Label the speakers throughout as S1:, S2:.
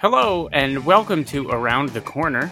S1: Hello, and welcome to Around the Corner.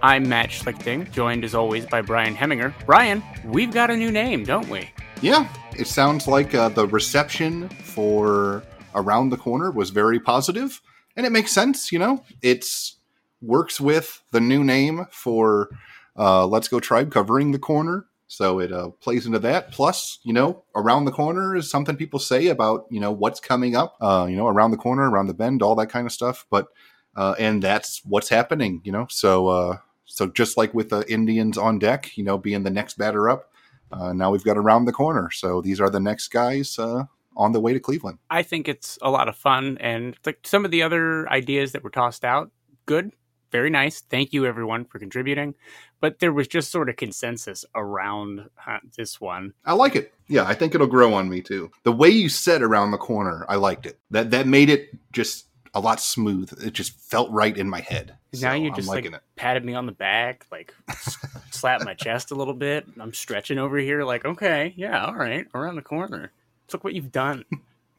S1: I'm Matt Schlichting, joined as always by Brian Hemminger. Brian, we've got a new name, don't we?
S2: Yeah, it sounds like uh, the reception for Around the Corner was very positive, and it makes sense. You know, it's works with the new name for uh, Let's Go Tribe covering the corner, so it uh, plays into that. Plus, you know, around the corner is something people say about you know what's coming up. Uh, you know, around the corner, around the bend, all that kind of stuff. But uh, and that's what's happening. You know, so uh, so just like with the Indians on deck, you know, being the next batter up. Uh, now we've got around the corner. So these are the next guys uh, on the way to Cleveland.
S1: I think it's a lot of fun, and like some of the other ideas that were tossed out, good, very nice. Thank you everyone for contributing. But there was just sort of consensus around uh, this one.
S2: I like it. Yeah, I think it'll grow on me too. The way you said around the corner, I liked it. That that made it just a lot smooth. It just felt right in my head.
S1: now you just like it. patted me on the back, like slapped my chest a little bit. I'm stretching over here, like, okay, yeah, all right, around the corner. Look what you've done.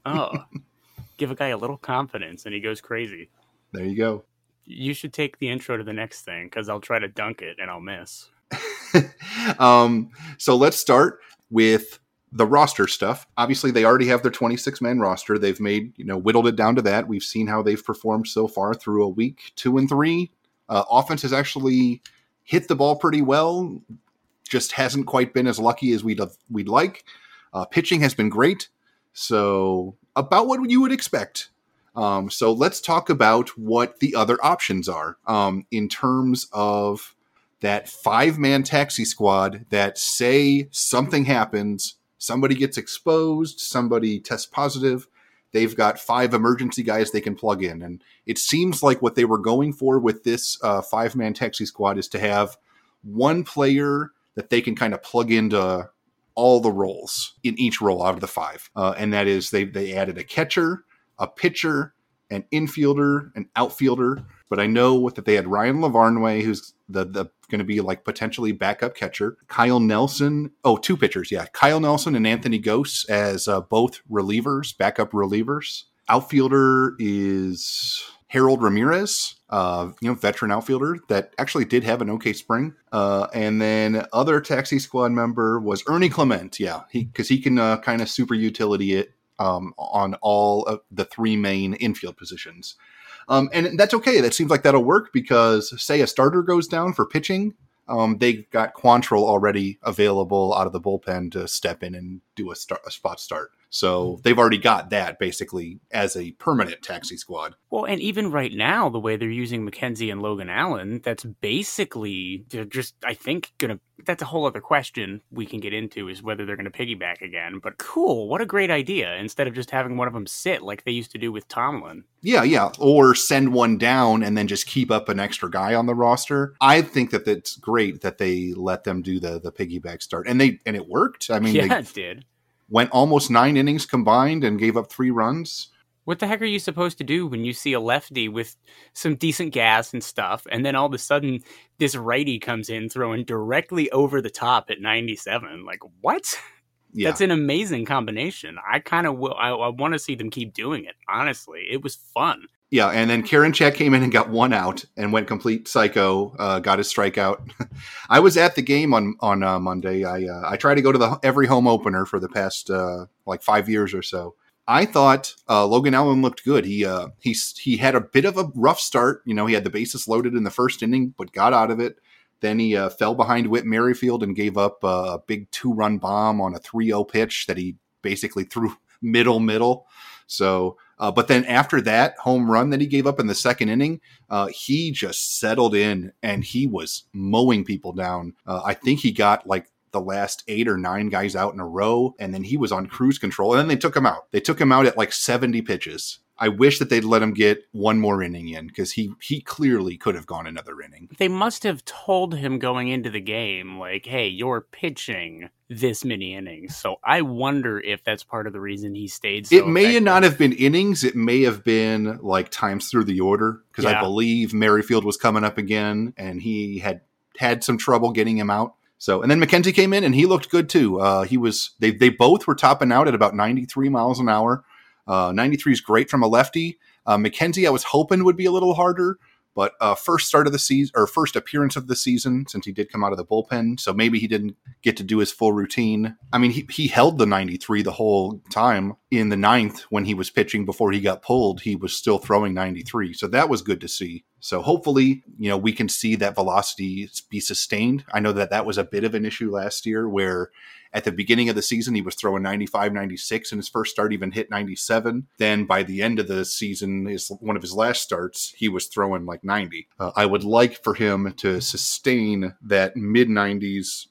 S1: Oh, give a guy a little confidence, and he goes crazy.
S2: There you go.
S1: You should take the intro to the next thing because I'll try to dunk it and I'll miss.
S2: um, so let's start with the roster stuff. Obviously, they already have their 26 man roster. They've made, you know, whittled it down to that. We've seen how they've performed so far through a week, two and three. Uh, offense has actually hit the ball pretty well, just hasn't quite been as lucky as we'd we'd like. Uh, pitching has been great, so about what you would expect. Um, so let's talk about what the other options are um, in terms of that five man taxi squad that say something happens, somebody gets exposed, somebody tests positive. They've got five emergency guys they can plug in. And it seems like what they were going for with this uh, five man taxi squad is to have one player that they can kind of plug into all the roles in each role out of the five. Uh, and that is they, they added a catcher, a pitcher, an infielder, an outfielder. But I know that they had Ryan Lavarnway, who's the the going to be like potentially backup catcher. Kyle Nelson, oh, two pitchers, yeah, Kyle Nelson and Anthony Gose as uh, both relievers, backup relievers. Outfielder is Harold Ramirez, uh, you know, veteran outfielder that actually did have an okay spring. Uh, and then other taxi squad member was Ernie Clement. Yeah, he because he can uh, kind of super utility it um, on all of the three main infield positions. Um, and that's okay. That seems like that'll work because, say, a starter goes down for pitching, um, they've got Quantrill already available out of the bullpen to step in and do a, start, a spot start. So hmm. they've already got that basically as a permanent taxi squad.
S1: Well, and even right now, the way they're using McKenzie and Logan Allen, that's basically they're just I think gonna. That's a whole other question we can get into is whether they're to piggyback again. But cool, what a great idea! Instead of just having one of them sit like they used to do with Tomlin.
S2: Yeah, yeah, or send one down and then just keep up an extra guy on the roster. I think that that's great that they let them do the the piggyback start, and they and it worked. I mean,
S1: yeah,
S2: they,
S1: it did
S2: went almost nine innings combined and gave up three runs.
S1: What the heck are you supposed to do when you see a lefty with some decent gas and stuff, and then all of a sudden this righty comes in throwing directly over the top at 97? Like, what? Yeah. That's an amazing combination. I kind of will. I, I want to see them keep doing it. Honestly, it was fun.
S2: Yeah, and then Karinchak came in and got one out and went complete psycho. Uh, got his strikeout. I was at the game on on uh, Monday. I uh, I try to go to the every home opener for the past uh, like five years or so. I thought uh, Logan Allen looked good. He uh, he he had a bit of a rough start. You know, he had the bases loaded in the first inning, but got out of it. Then he uh, fell behind Whit Merrifield and gave up a big two run bomb on a 3 0 pitch that he basically threw middle middle. So, uh, but then after that home run that he gave up in the second inning, uh, he just settled in and he was mowing people down. Uh, I think he got like the last eight or nine guys out in a row, and then he was on cruise control. And then they took him out. They took him out at like 70 pitches. I wish that they'd let him get one more inning in because he he clearly could have gone another inning.
S1: They must have told him going into the game, like, "Hey, you're pitching this many innings." So I wonder if that's part of the reason he stayed. So
S2: it may
S1: effective.
S2: not have been innings. It may have been like times through the order because
S1: Yeah.
S2: I believe Merrifield was coming up again, and he had had some trouble getting him out. So, and then McKenzie came in, and he looked good too. Uh, he was they they both were topping out at about 93 miles an hour. Uh, 93 is great from a lefty. Uh, McKenzie, I was hoping would be a little harder, but uh, first start of the season or first appearance of the season since he did come out of the bullpen, so maybe he didn't get to do his full routine. I mean, he he held the 93 the whole time in the ninth when he was pitching before he got pulled. He was still throwing 93, so that was good to see. So hopefully, you know, we can see that velocity be sustained. I know that that was a bit of an issue last year where at the beginning of the season, he was throwing 95, 96 in his first start, even hit 97. Then by the end of the season, is one of his last starts, he was throwing like 90. Uh, I would like for him to sustain that mid 90s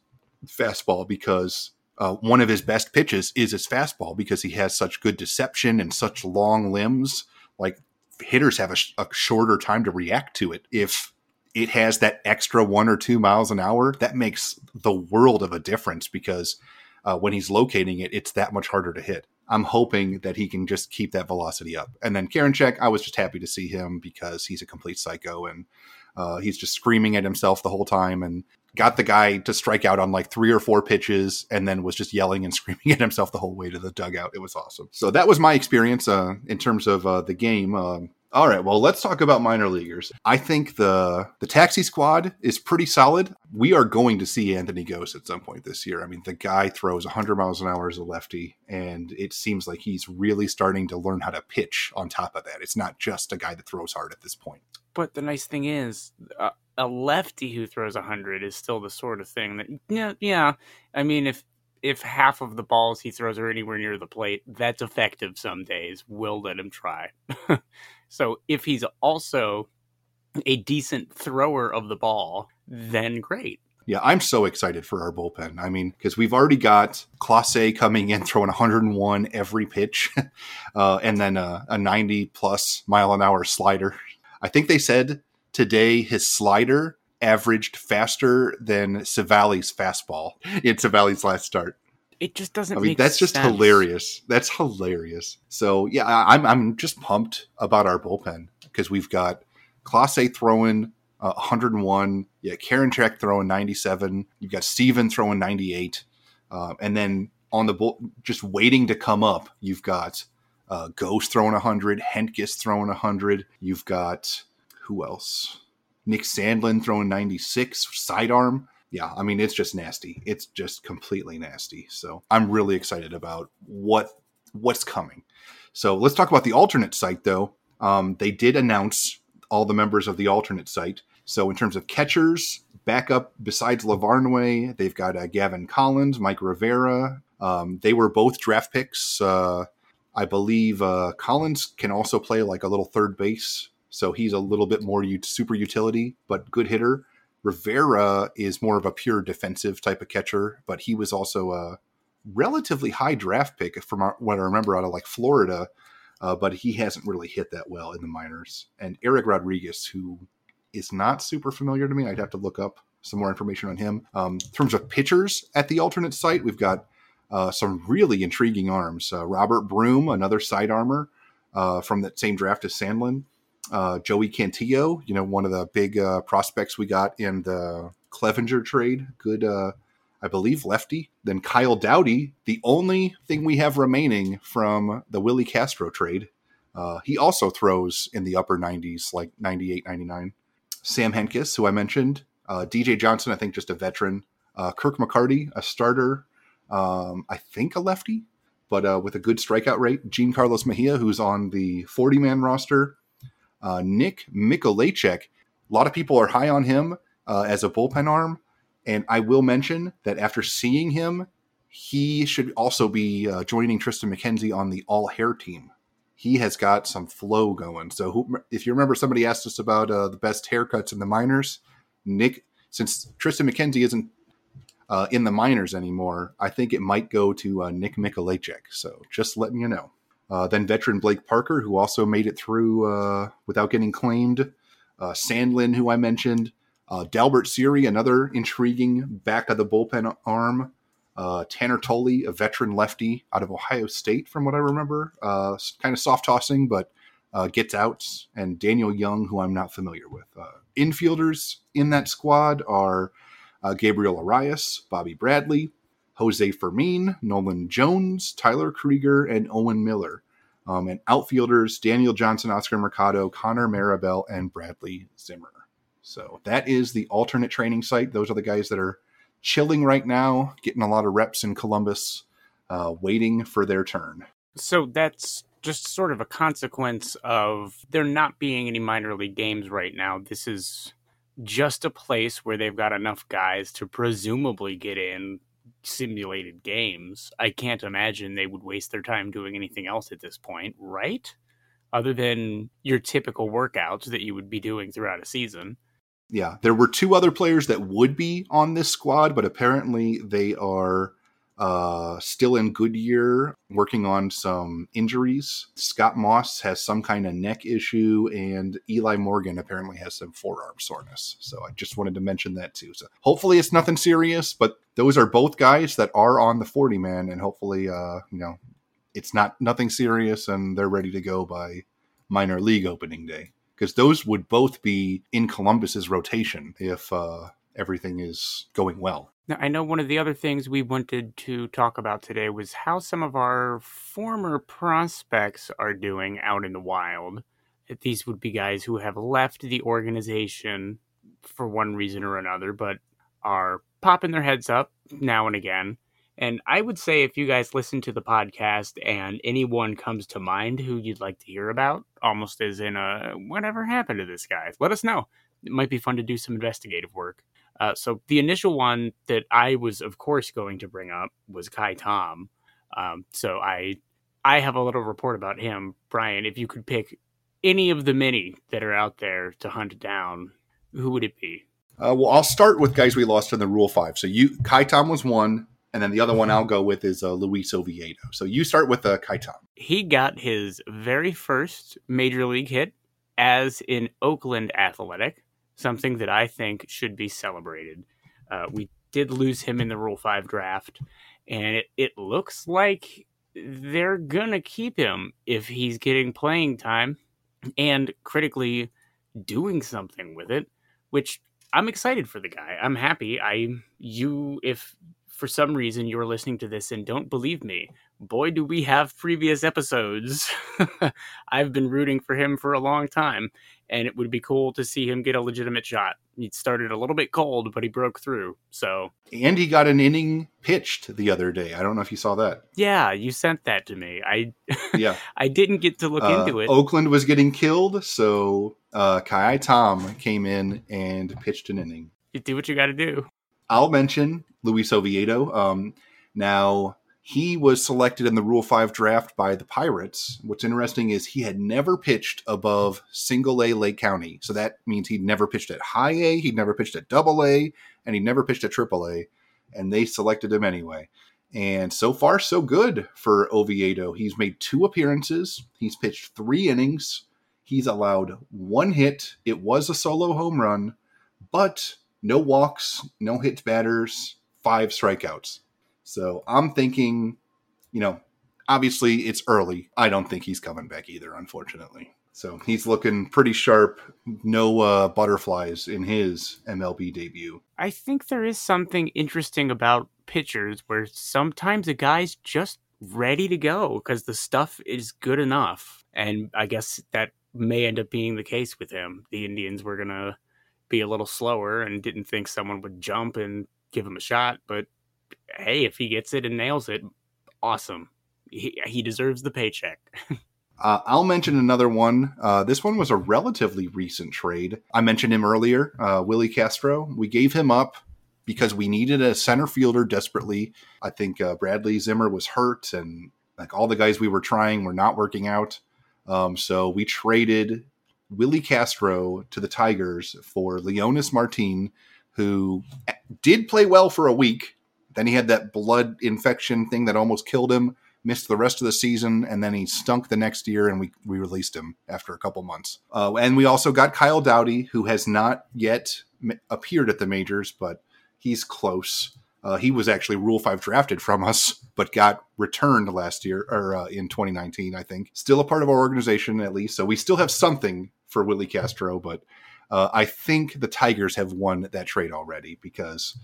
S2: fastball because uh, one of his best pitches is his fastball because he has such good deception and such long limbs. Like hitters have a, a shorter time to react to it. If it has that extra one or two miles an hour, that makes the world of a difference because uh, when he's locating it, it's that much harder to hit. I'm hoping that he can just keep that velocity up. And then Karinchak, I was just happy to see him because he's a complete psycho and uh, he's just screaming at himself the whole time and got the guy to strike out on like three or four pitches and then was just yelling and screaming at himself the whole way to the dugout. It was awesome. So that was my experience uh, in terms of uh, the game. Um, all right, well, let's talk about minor leaguers. I think the the taxi squad is pretty solid. We are going to see Anthony Gose at some point this year. I mean, the guy throws 100 miles an hour as a lefty, and it seems like he's really starting to learn how to pitch on top of that. It's not just a guy that throws hard at this point.
S1: But the nice thing is, a, a lefty who throws hundred is still the sort of thing that yeah, yeah. I mean, if if half of the balls he throws are anywhere near the plate, that's effective. Some days we'll let him try. so if he's also a decent thrower of the ball, then great.
S2: Yeah, I'm so excited for our bullpen. I mean, because we've already got Clase coming in throwing 101 every pitch, uh, and then a, a 90 plus mile an hour slider. I think they said today his slider averaged faster than Civale's fastball in Civale's last start.
S1: It just doesn't.
S2: I mean, that's just
S1: sense.
S2: hilarious. That's hilarious. So yeah, I- I'm I'm just pumped about our bullpen because we've got Clase throwing uh, 101, yeah, Karinchak throwing 97, you've got Stephan throwing 98, uh, and then on the bull, just waiting to come up, you've got uh, Gose throwing 100, Hentges throwing 100, you've got who else? Nick Sandlin throwing 96, sidearm yeah, I mean it's just nasty. It's just completely nasty. So I'm really excited about what what's coming. So let's talk about the alternate site though. Um, they did announce all the members of the alternate site. So in terms of catchers, backup besides Lavarnway, they've got uh, Gavin Collins, Mike Rivera. Um, they were both draft picks. Uh, I believe uh, Collins can also play like a little third base, so he's a little bit more super utility, but good hitter. Rivera is more of a pure defensive type of catcher, but he was also a relatively high draft pick from what I remember out of like Florida, uh, but he hasn't really hit that well in the minors. And Eric Rodriguez, who is not super familiar to me, I'd have to look up some more information on him. Um, in terms of pitchers at the alternate site, we've got uh, some really intriguing arms. Uh, Robert Broom, another side armor uh, from that same draft as Sandlin uh, Joey Cantillo, you know, one of the big uh, prospects we got in the Clevenger trade. Good, uh, I believe, lefty. Then Kyle Dowdy, the only thing we have remaining from the Willi Castro trade. Uh, he also throws in the upper 90s, like 98, 99. Sam Hentges, who I mentioned. Uh, DJ Johnson, I think just a veteran. Uh, Kirk McCarty, a starter. Um, I think a lefty. but with a good strikeout rate. Jean Carlos Mejia, who's on the 40 man roster. Uh, Nick Mikolajchak. A lot of people are high on him uh, as a bullpen arm. And I will mention that after seeing him, he should also be uh, joining Triston McKenzie on the all hair team. He has got some flow going. So, who, if you remember, somebody asked us about uh, the best haircuts in the minors. Nick, since Triston McKenzie isn't uh, in the minors anymore, I think it might go to uh, Nick Mikolajchak. So, just letting you know. Uh, then veteran Blake Parker, who also made it through uh, without getting claimed. Uh, Sandlin, who I mentioned. Uh, Dalbert Siri, another intriguing back of the bullpen arm. Uh, Tanner Tully, a veteran lefty out of Ohio State, from what I remember. Kind of soft tossing, but gets outs. And Daniel Young, who I'm not familiar with. Infielders in that squad are Gabriel Arias, Bobby Bradley, Jose Fermin, Nolan Jones, Tyler Krieger, and Owen Miller. Um, and outfielders Daniel Johnson, Oscar Mercado, Connor Marabell, and Bradley Zimmer. So that is the alternate training site. Those are the guys that are chilling right now, getting a lot of reps in Columbus, uh, waiting for their turn.
S1: So that's just sort of a consequence of there not being any minor league games right now. This is just a place where they've got enough guys to presumably get in simulated games. I can't imagine they would waste their time doing anything else at this point, right? Other than your typical workouts that you would be doing throughout a season.
S2: Yeah, there were two other players that would be on this squad, but apparently they are uh, still in Goodyear working on some injuries. Scott Moss has some kind of neck issue, and Eli Morgan apparently has some forearm soreness. So I just wanted to mention that too. So hopefully it's nothing serious, but those are both guys that are on the 40 man, and hopefully, uh, you know, it's not nothing serious and they're ready to go by minor league opening day because those would both be in Columbus's rotation if uh, everything is going well.
S1: Now, I know one of the other things we wanted to talk about today was how some of our former prospects are doing out in the wild. These would be guys who have left the organization for one reason or another, but are popping their heads up now and again. And I would say if you guys listen to the podcast and anyone comes to mind who you'd like to hear about, almost as in a whatever happened to this guy, let us know. It might be fun to do some investigative work. Uh, so the initial one that I was, of course, going to bring up was Ka'ai Tom. Um, so I I have a little report about him, Brian. If you could pick any of the many that are out there to hunt down, who would it be?
S2: Uh, well, I'll start with guys we lost in the Rule Five. So you Ka'ai Tom was one, and then the other one I'll go with is uh, Luis Oviedo. So you start with uh, Ka'ai Tom.
S1: He got his very first major league hit as in Oakland Athletic something that I think should be celebrated. Uh, we did lose him in the Rule 5 draft, and it, it looks like they're going to keep him if he's getting playing time and critically doing something with it, which I'm excited for the guy. I'm happy. I you if for some reason you're listening to this and don't believe me, boy do we have previous episodes. I've been rooting for him for a long time and it would be cool to see him get a legitimate shot. He started a little bit cold, but he broke through. So
S2: and he got an inning pitched the other day. I don't know if you saw that.
S1: Yeah, you sent that to me. I
S2: yeah,
S1: I didn't get to look
S2: uh,
S1: into it.
S2: Oakland was getting killed, so uh, Ka'ai Tom came in and pitched an inning.
S1: You do what you got to do.
S2: I'll mention Luis Oviedo. Um, now he was selected in the Rule 5 draft by the Pirates. What's interesting is he had never pitched above single A Lake County. So that means he'd never pitched at high A, he'd never pitched at double A, and he never pitched at triple A. And they selected him anyway. And so far, so good for Oviedo. He's made two appearances, he's pitched three innings, he's allowed one hit. It was a solo home run, but no walks, no hits batters, five strikeouts. So I'm thinking, you know, obviously it's early. I don't think he's coming back either, unfortunately. So he's looking pretty sharp. No uh, butterflies in his MLB debut.
S1: I think there is something interesting about pitchers where sometimes a guy's just ready to go because the stuff is good enough. And I guess that may end up being the case with him. The Indians were going to be a little slower and didn't think someone would jump and give him a shot, but hey, if he gets it and nails it, awesome. he, he deserves the paycheck.
S2: Uh, I'll mention another one. Uh, this one was a relatively recent trade. I mentioned him earlier, uh, Willi Castro. We gave him up because we needed a center fielder desperately. I think uh, Bradley Zimmer was hurt, and like all the guys we were trying were not working out. Um, so we traded Willi Castro to the Tigers for Leonys Martin, who did play well for a week. Then he had that blood infection thing that almost killed him missed the rest of the season, and then he stunk the next year, and we, we released him after a couple months. Uh, and we also got Kyle Dowdy, who has not yet appeared at the majors, but he's close. Uh, he was actually Rule 5 drafted from us, but got returned last year, or uh, in 2019, I think. Still a part of our organization, at least. So we still have something for Willi Castro, but uh, I think the Tigers have won that trade already because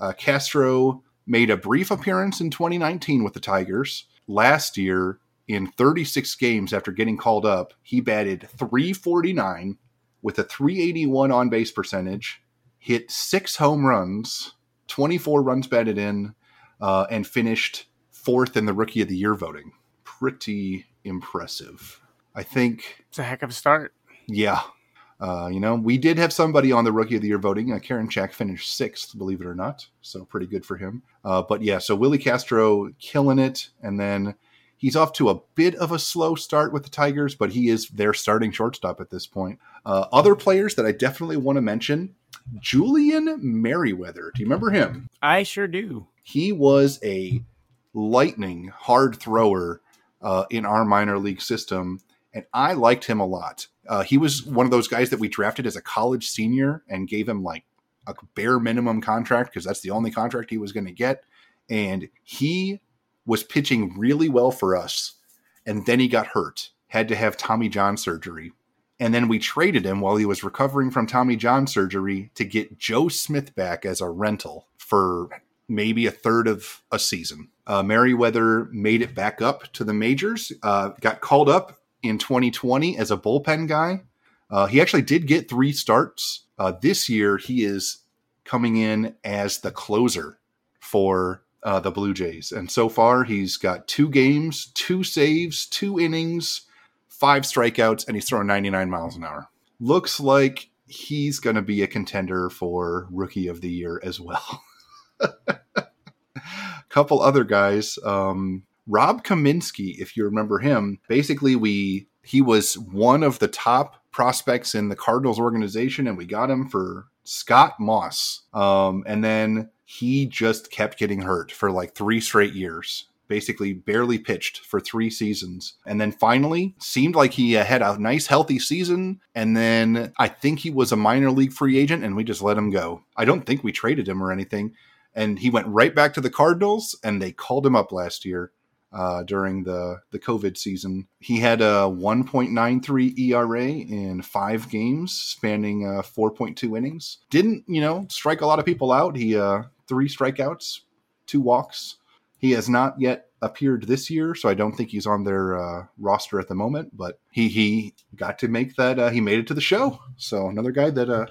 S2: uh, Castro made a brief appearance in 2019 with the Tigers last year in 36 games after getting called up, he batted 349 with a 381 on base percentage, hit six home runs, 24 runs batted in, uh, and finished fourth in the Rookie of the Year voting. Pretty impressive. I think
S1: it's a heck of a start.
S2: Yeah. Uh, you know, we did have somebody on the Rookie of the Year voting. Uh, Karinchak finished sixth, believe it or not. So pretty good for him. Uh, but yeah, so Willi Castro killing it. And then he's off to a bit of a slow start with the Tigers, but he is their starting shortstop at this point. Uh, other players that I definitely want to mention Julian Merryweather. Do you remember him?
S1: I sure do.
S2: He was a lightning hard thrower uh, in our minor league system, and I liked him a lot. Uh, he was one of those guys that we drafted as a college senior and gave him like a bare minimum contract because that's the only contract he was going to get. And he was pitching really well for us. And then he got hurt, had to have Tommy John surgery. And then we traded him while he was recovering from Tommy John surgery to get Joe Smith back as a rental for maybe a third of a season. Uh, Merryweather made it back up to the majors, uh, got called up in 2020 as a bullpen guy. Uh, he actually did get three starts. Uh, this year, he is coming in as the closer for uh, the Blue Jays. And so far, he's got two games, two saves, two innings, five strikeouts, and he's throwing 99 miles an hour. Looks like he's going to be a contender for Rookie of the Year as well. A Couple other guys. Um, Rob Kaminsky, if you remember him, basically we he was one of the top prospects in the Cardinals organization, and we got him for Scott Moss. Um, and then he just kept getting hurt for like three straight years. Basically, barely pitched for three seasons. And then finally, seemed like he had a nice, healthy season. And then I think he was a minor league free agent, and we just let him go. I don't think we traded him or anything. And he went right back to the Cardinals, and they called him up last year uh, during the, the COVID season. He had a 1.93 ERA in five games, spanning uh, 4.2 innings. Didn't, you know, strike a lot of people out. He, uh, three strikeouts, two walks. He has not yet appeared this year, so I don't think he's on their uh, roster at the moment. But he he got to make that. Uh, he made it to the show. So another guy that uh,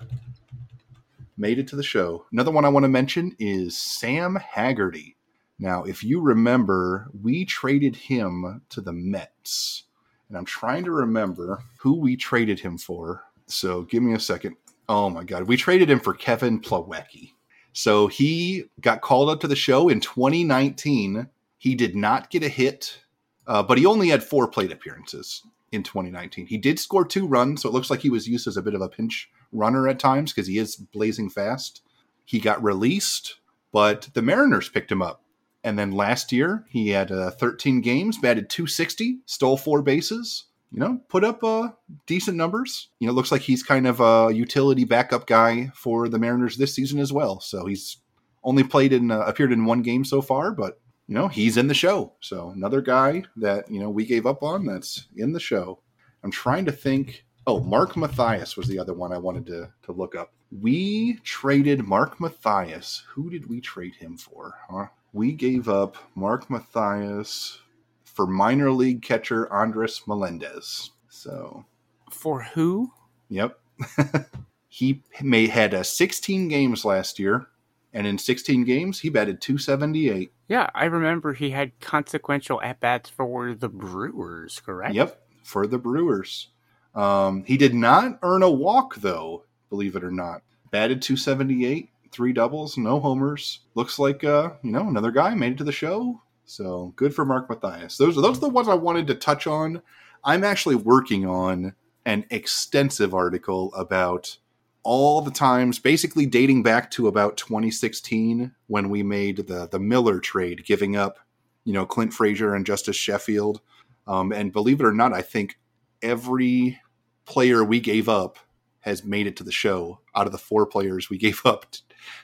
S2: made it to the show. Another one I want to mention is Sam Haggerty. Now, if you remember, we traded him to the Mets. And I'm trying to remember who we traded him for. So give me a second. Oh my God. We traded him for Kevin Plawecki. So he got called up to the show in 2019. He did not get a hit, uh, but he only had four plate appearances in 2019. He did score two runs, so it looks like he was used as a bit of a pinch runner at times because he is blazing fast. He got released, but the Mariners picked him up and then last year, he had uh, 13 games, batted 260, stole four bases. You know, put up uh, decent numbers. You know, looks like he's kind of a utility backup guy for the Mariners this season as well. So he's only played in, uh, appeared in one game so far, but you know, he's in the show. So another guy that you know we gave up on that's in the show. I'm trying to think. Oh, Mark Mathias was the other one I wanted to to look up. We traded Mark Mathias. Who did we trade him for? Huh? We gave up Mark Mathias for minor league catcher Andres Melendez. So
S1: for who?
S2: Yep. he may had a 16 games last year, and in 16 games he batted 278.
S1: Yeah, I remember he had consequential at bats for the Brewers, correct?
S2: Yep, for the Brewers. Um, he did not earn a walk, though, believe it or not. Batted 278, three doubles, no homers. Looks like, uh, you know, another guy made it to the show. So good for Mark Mathias. Those, are those are the ones I wanted to touch on. I'm actually working on an extensive article about all the times, basically dating back to about 2016 when we made the the Miller trade, giving up, you know, Clint Frazier and Justus Sheffield. Um, and believe it or not, I think every player we gave up has made it to the show out of the four players we gave up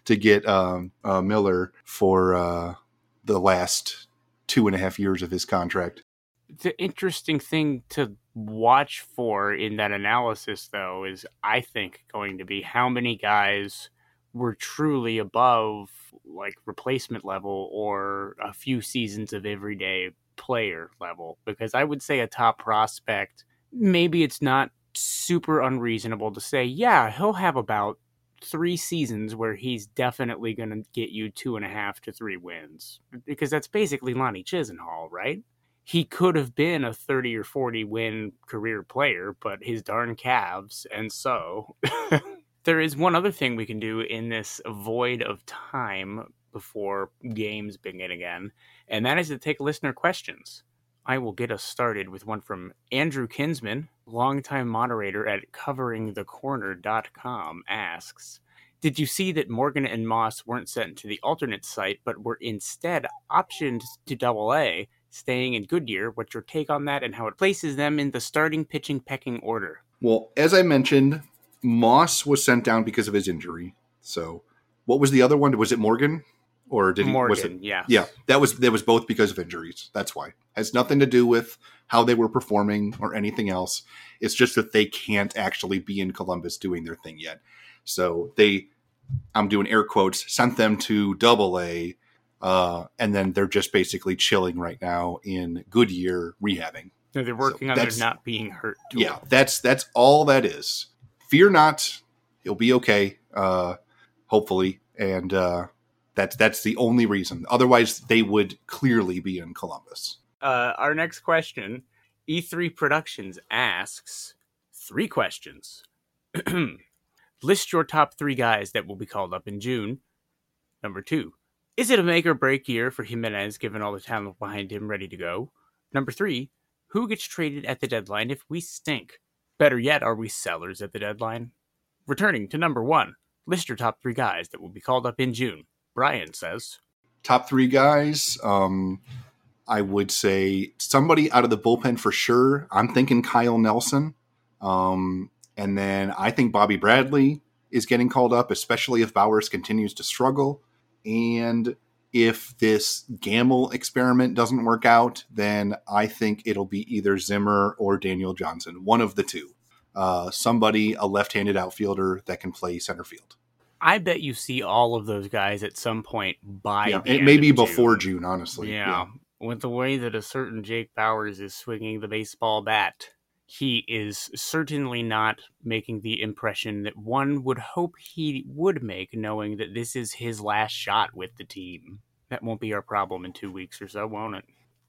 S2: to get um, uh, Miller for uh, the last two and a half years of his contract.
S1: The interesting thing to watch for in that analysis, though, is I think going to be how many guys were truly above like replacement level or a few seasons of everyday player level. Because I would say a top prospect, maybe it's not super unreasonable to say, yeah, he'll have about three seasons where he's definitely going to get you two and a half to three wins. Because that's basically Lonnie Chisenhall, right? he could have been a 30 or 40 win career player, but his darn calves. And so there is one other thing we can do in this void of time before games begin again, and that is to take listener questions. I will get us started with one from Andrew Kinsman, longtime moderator at coveringthecorner.com, asks Did you see that Morgan and Moss weren't sent to the alternate site but were instead optioned to double A? staying in Goodyear. What's your take on that and how it places them in the starting pitching pecking order?
S2: Well, as I mentioned, Moss was sent down because of his injury. So, what was the other one? Was it Morgan? Or did he
S1: Morgan,
S2: was it
S1: yeah.
S2: Yeah, that was that was both because of injuries. That's why. Has nothing to do with how they were performing or anything else. It's just that they can't actually be in Columbus doing their thing yet. So, they I'm doing air quotes, sent them to double A uh, and then they're just basically chilling right now in Goodyear rehabbing.
S1: No, they're working so on their not being hurt.
S2: Yeah, that's that's all that is. Fear not, he'll be okay. Uh, hopefully, and uh, that's that's the only reason. Otherwise, they would clearly be in Columbus.
S1: Uh, our next question, E3 Productions asks three questions. List your top three guys that will be called up in June. Number two, is it a make or break year for Jimenez given all the talent behind him ready to go? Number three, who gets traded at the deadline if we stink? Better yet, are we sellers at the deadline? Returning to number one, list your top three guys that will be called up in June. Brian says.
S2: Top three guys, um, I would say somebody out of the bullpen for sure. I'm thinking Kyle Nelson. Um, and then I think Bobby Bradley is getting called up, especially if Bauers continues to struggle. And if this gamble experiment doesn't work out, then I think it'll be either Zimmer or Daniel Johnson, one of the two. Uh, somebody, a left handed outfielder that can play center field.
S1: I bet you see all of those guys at some point by
S2: yeah, it may be before June, honestly.
S1: Yeah. yeah. With the way that a certain Jake Bauers is swinging the baseball bat, he is certainly not making the impression that one would hope he would make, knowing that this is his last shot with the team. That won't be our problem in two weeks or so, won't it?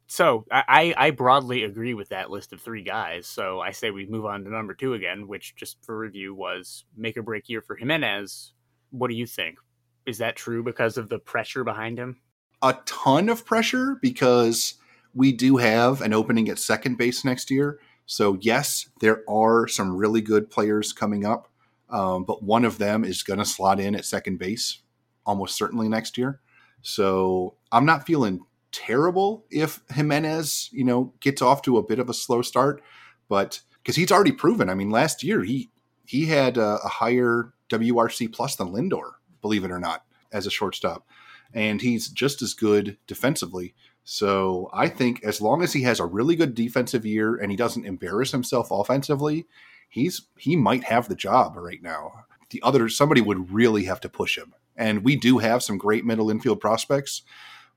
S1: So I, I broadly agree with that list of three guys. So I say we move on to number two again, which just for review was make or break year for Jimenez. What do you think? Is that true because of the pressure behind him?
S2: A ton of pressure because we do have an opening at second base next year so, yes, there are some really good players coming up, um, but one of them is going to slot in at second base almost certainly next year. So, I'm not feeling terrible if Jimenez, you know, gets off to a bit of a slow start, but because he's already proven. I mean, last year he he had a, a higher WRC plus than Lindor, believe it or not, as a shortstop, and he's just as good defensively. So I think as long as he has a really good defensive year and he doesn't embarrass himself offensively, he's he might have the job right now. The other somebody would really have to push him. And we do have some great middle infield prospects,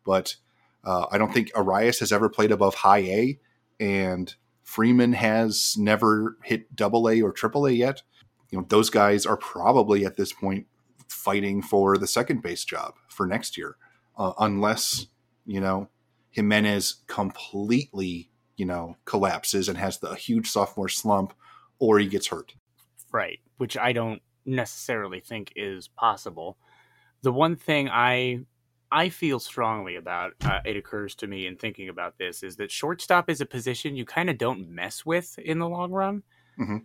S2: but uh, I don't think Arias has ever played above high A, and Freeman has never hit double A or triple A yet. You know, those guys are probably at this point fighting for the second base job for next year, uh, unless you know, Jimenez completely, you know, collapses and has the huge sophomore slump, or he gets hurt.
S1: Right, which I don't necessarily think is possible. The one thing I I feel strongly about uh, it occurs to me in thinking about this is that shortstop is a position you kind of don't mess with in the long run.
S2: Mm-hmm.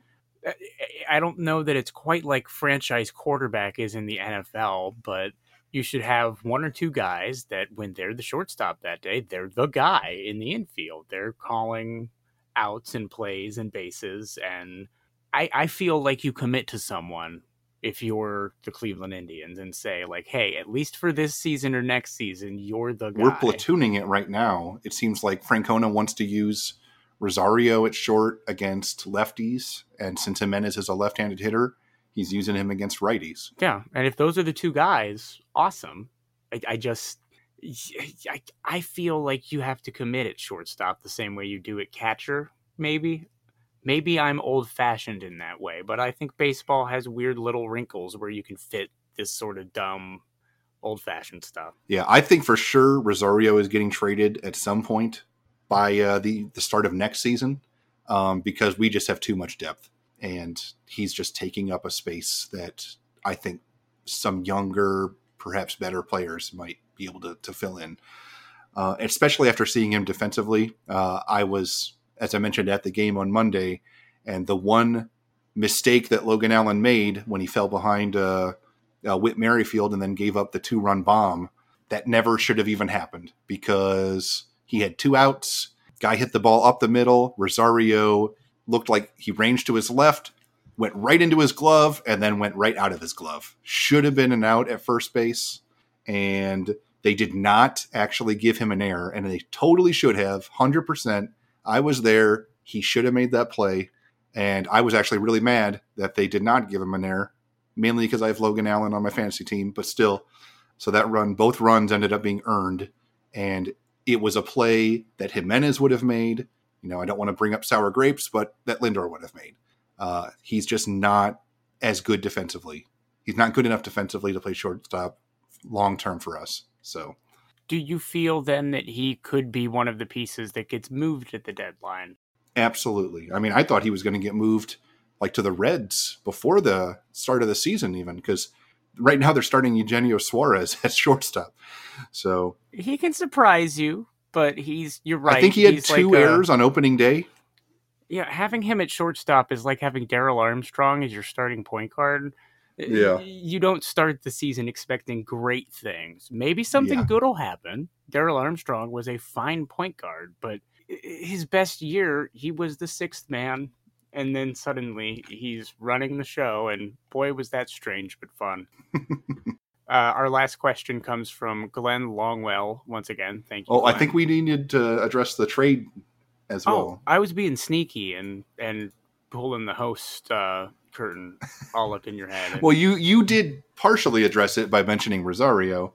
S1: I don't know that it's quite like franchise quarterback is in the NFL, but you should have one or two guys that when they're the shortstop that day, they're the guy in the infield. They're calling outs and plays and bases. And I, I feel like you commit to someone if you're the Cleveland Indians and say, like, hey, at least for this season or next season, you're the guy.
S2: We're platooning it right now. It seems like Francona wants to use Rosario at short against lefties. And since Jimenez is a left handed hitter, he's using him against righties.
S1: Yeah, and if those are the two guys, awesome. I, I just I, I feel like you have to commit at shortstop the same way you do at catcher. Maybe, maybe I'm old fashioned in that way, but I think baseball has weird little wrinkles where you can fit this sort of dumb old fashioned stuff.
S2: Yeah, I think for sure Rosario is getting traded at some point by uh, the the start of next season um, because we just have too much depth and he's just taking up a space that I think some younger, perhaps better players might be able to, to fill in. Uh, especially after seeing him defensively, uh, I was, as I mentioned, at the game on Monday, and the one mistake that Logan Allen made when he fell behind uh, uh Whit Merrifield and then gave up the two run bomb, that never should have even happened because he had two outs. Guy hit the ball up the middle. Rosario looked like he ranged to his left, went right into his glove, and then went right out of his glove. Should have been an out at first base, and they did not actually give him an error, and they totally should have. Hundred percent. I was there. He should have made that play, and I was actually really mad that they did not give him an error, mainly because I have Logan Allen on my fantasy team. But still, so that run, both runs ended up being earned, and it was a play that Jimenez would have made you know, I don't want to bring up sour grapes, but that Lindor would have made. Uh, he's just not as good defensively. He's not good enough defensively to play shortstop long term for us. So,
S1: do you feel then that he could be one of the pieces that gets moved at the deadline?
S2: Absolutely. I mean, I thought he was going to get moved like to the Reds before the start of the season, even because right now they're starting Eugenio Suarez at shortstop. So
S1: he can surprise you but he's you're right.
S2: I think he had
S1: he's
S2: two
S1: like
S2: errors a, on opening day.
S1: Yeah, having him at shortstop is like having Darrell Armstrong as your starting point guard.
S2: Yeah.
S1: You don't start the season expecting great things. Maybe something yeah. good will happen. Darrell Armstrong was a fine point guard, but uh, his best year, he was the sixth man. And then suddenly he's running the show, and boy, was that strange but fun. Uh, our last question comes from Glenn Longwell. Once again, thank you.
S2: Oh,
S1: Glenn.
S2: I think we needed to address the trade as oh, well.
S1: I was being sneaky and and pulling the host uh, curtain all up in your head.
S2: well, you you did partially address it by mentioning Rosario,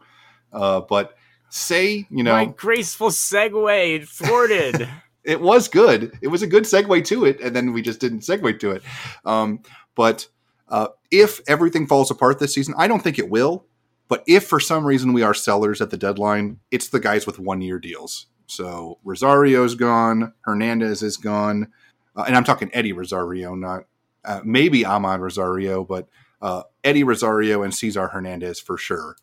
S2: uh, but say you know
S1: my graceful segue thwarted.
S2: it was good. It was a good segue to it, and then we just didn't segue to it. Um, but uh, if everything falls apart this season, I don't think it will. But if for some reason we are sellers at the deadline, it's the guys with one year deals. So Rosario's gone, Hernandez is gone, uh, and I'm talking Eddie Rosario, not uh, maybe Amed Rosario, but uh, Eddie Rosario and Cesar Hernandez for sure.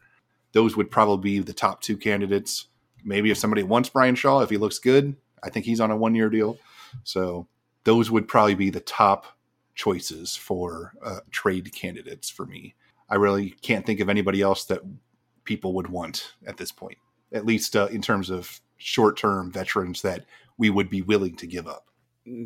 S2: Those would probably be the top two candidates. Maybe if somebody wants Bryan Shaw, if he looks good, I think he's on a one year deal. So those would probably be the top choices for uh, trade candidates for me. I really can't think of anybody else that people would want at this point, at least uh, in terms of short term veterans that we would be willing to give up.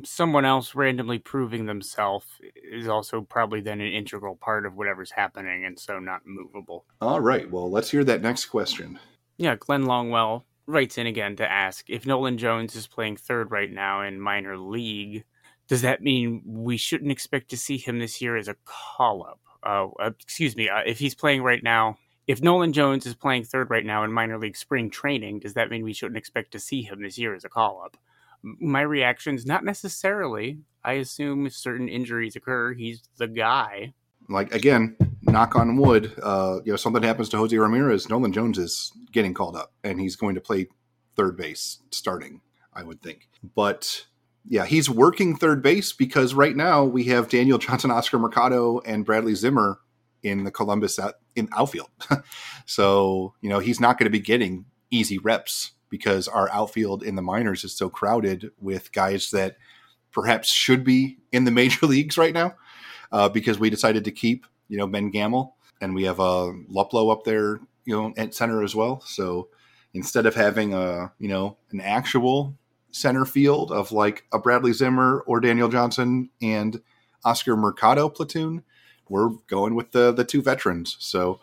S1: Someone else randomly proving themselves is also probably then an integral part of whatever's happening and so not movable.
S2: All right. Well, let's hear that next question.
S1: Yeah, Glenn Longwell writes in again to ask if Nolan Jones is playing third right now in minor league, does that mean we shouldn't expect to see him this year as a call up? uh, uh, excuse me, uh, if he's playing right now, if Nolan Jones is playing third right now in minor league spring training, does that mean we shouldn't expect to see him this year as a call up? My reaction is not necessarily. I assume if certain injuries occur, he's the guy.
S2: Like again, knock on wood. Uh, you know, something happens to Jose Ramirez, Nolan Jones is getting called up, and he's going to play third base starting, I would think. But yeah, he's working third base because right now we have Daniel Johnson, Oscar Mercado, and Bradley Zimmer in the Columbus out, in outfield. so, you know, he's not going to be getting easy reps because our outfield in the minors is so crowded with guys that perhaps should be in the major leagues right now uh, because we decided to keep, you know, Ben Gamel and we have a uh, Luplow up there, you know, at center as well. So instead of having a, you know, an actual center field of like a Bradley Zimmer or Daniel Johnson and Oscar Mercado platoon, we're going with the the two veterans. So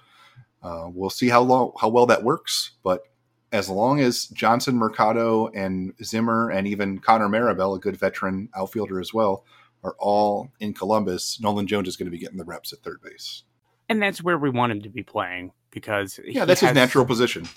S2: uh, we'll see how long how well that works. But as long as Johnson, Mercado, and Zimmer, and even Connor Marabell, a good veteran outfielder as well, are all in Columbus, Nolan Jones is going to be getting the reps at third base.
S1: And that's where we want him to be playing because
S2: yeah, that's has, his natural position.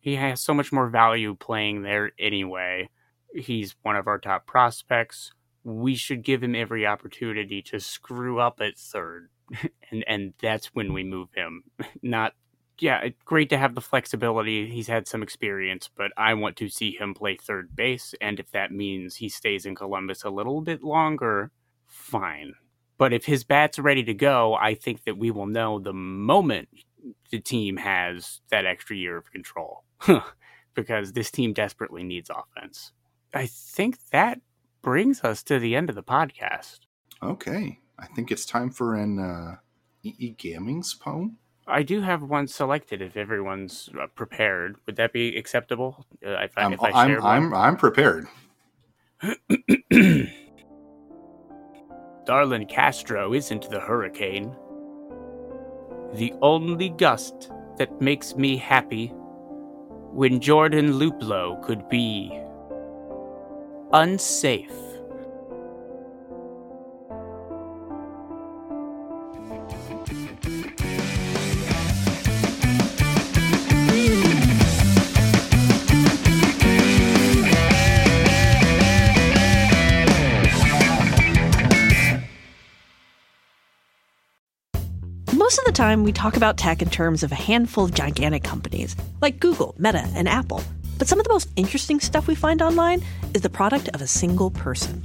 S1: He has so much more value playing there anyway. He's one of our top prospects. We should give him every opportunity to screw up at third. and and that's when we move him. Not yeah, great to have the flexibility. He's had some experience, but I want to see him play third base and if that means he stays in Columbus a little bit longer, fine. But if his bat's ready to go, I think that we will know the moment the team has that extra year of control. because this team desperately needs offense. I think that brings us to the end of the podcast.
S2: Okay. I think it's time for an uh, E.E. Cummings poem.
S1: I do have one selected if everyone's uh, prepared. Would that be acceptable? Uh, if I,
S2: I I'm, I'm, I'm prepared.
S1: Darlin Castro isn't the hurricane. The only gust that makes me happy when Jordan Luplow could be unsafe.
S3: Most of the time, we talk about tech in terms of a handful of gigantic companies like Google, Meta, and Apple. But some of the most interesting stuff we find online is the product of a single person.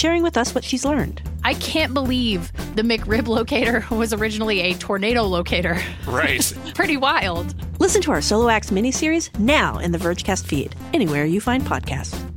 S3: sharing with us what she's learned.
S4: I can't believe the McRib locator was originally a tornado locator.
S5: Right.
S4: Pretty wild.
S3: Listen to our Solo Acts miniseries now in the Vergecast feed, anywhere you find podcasts.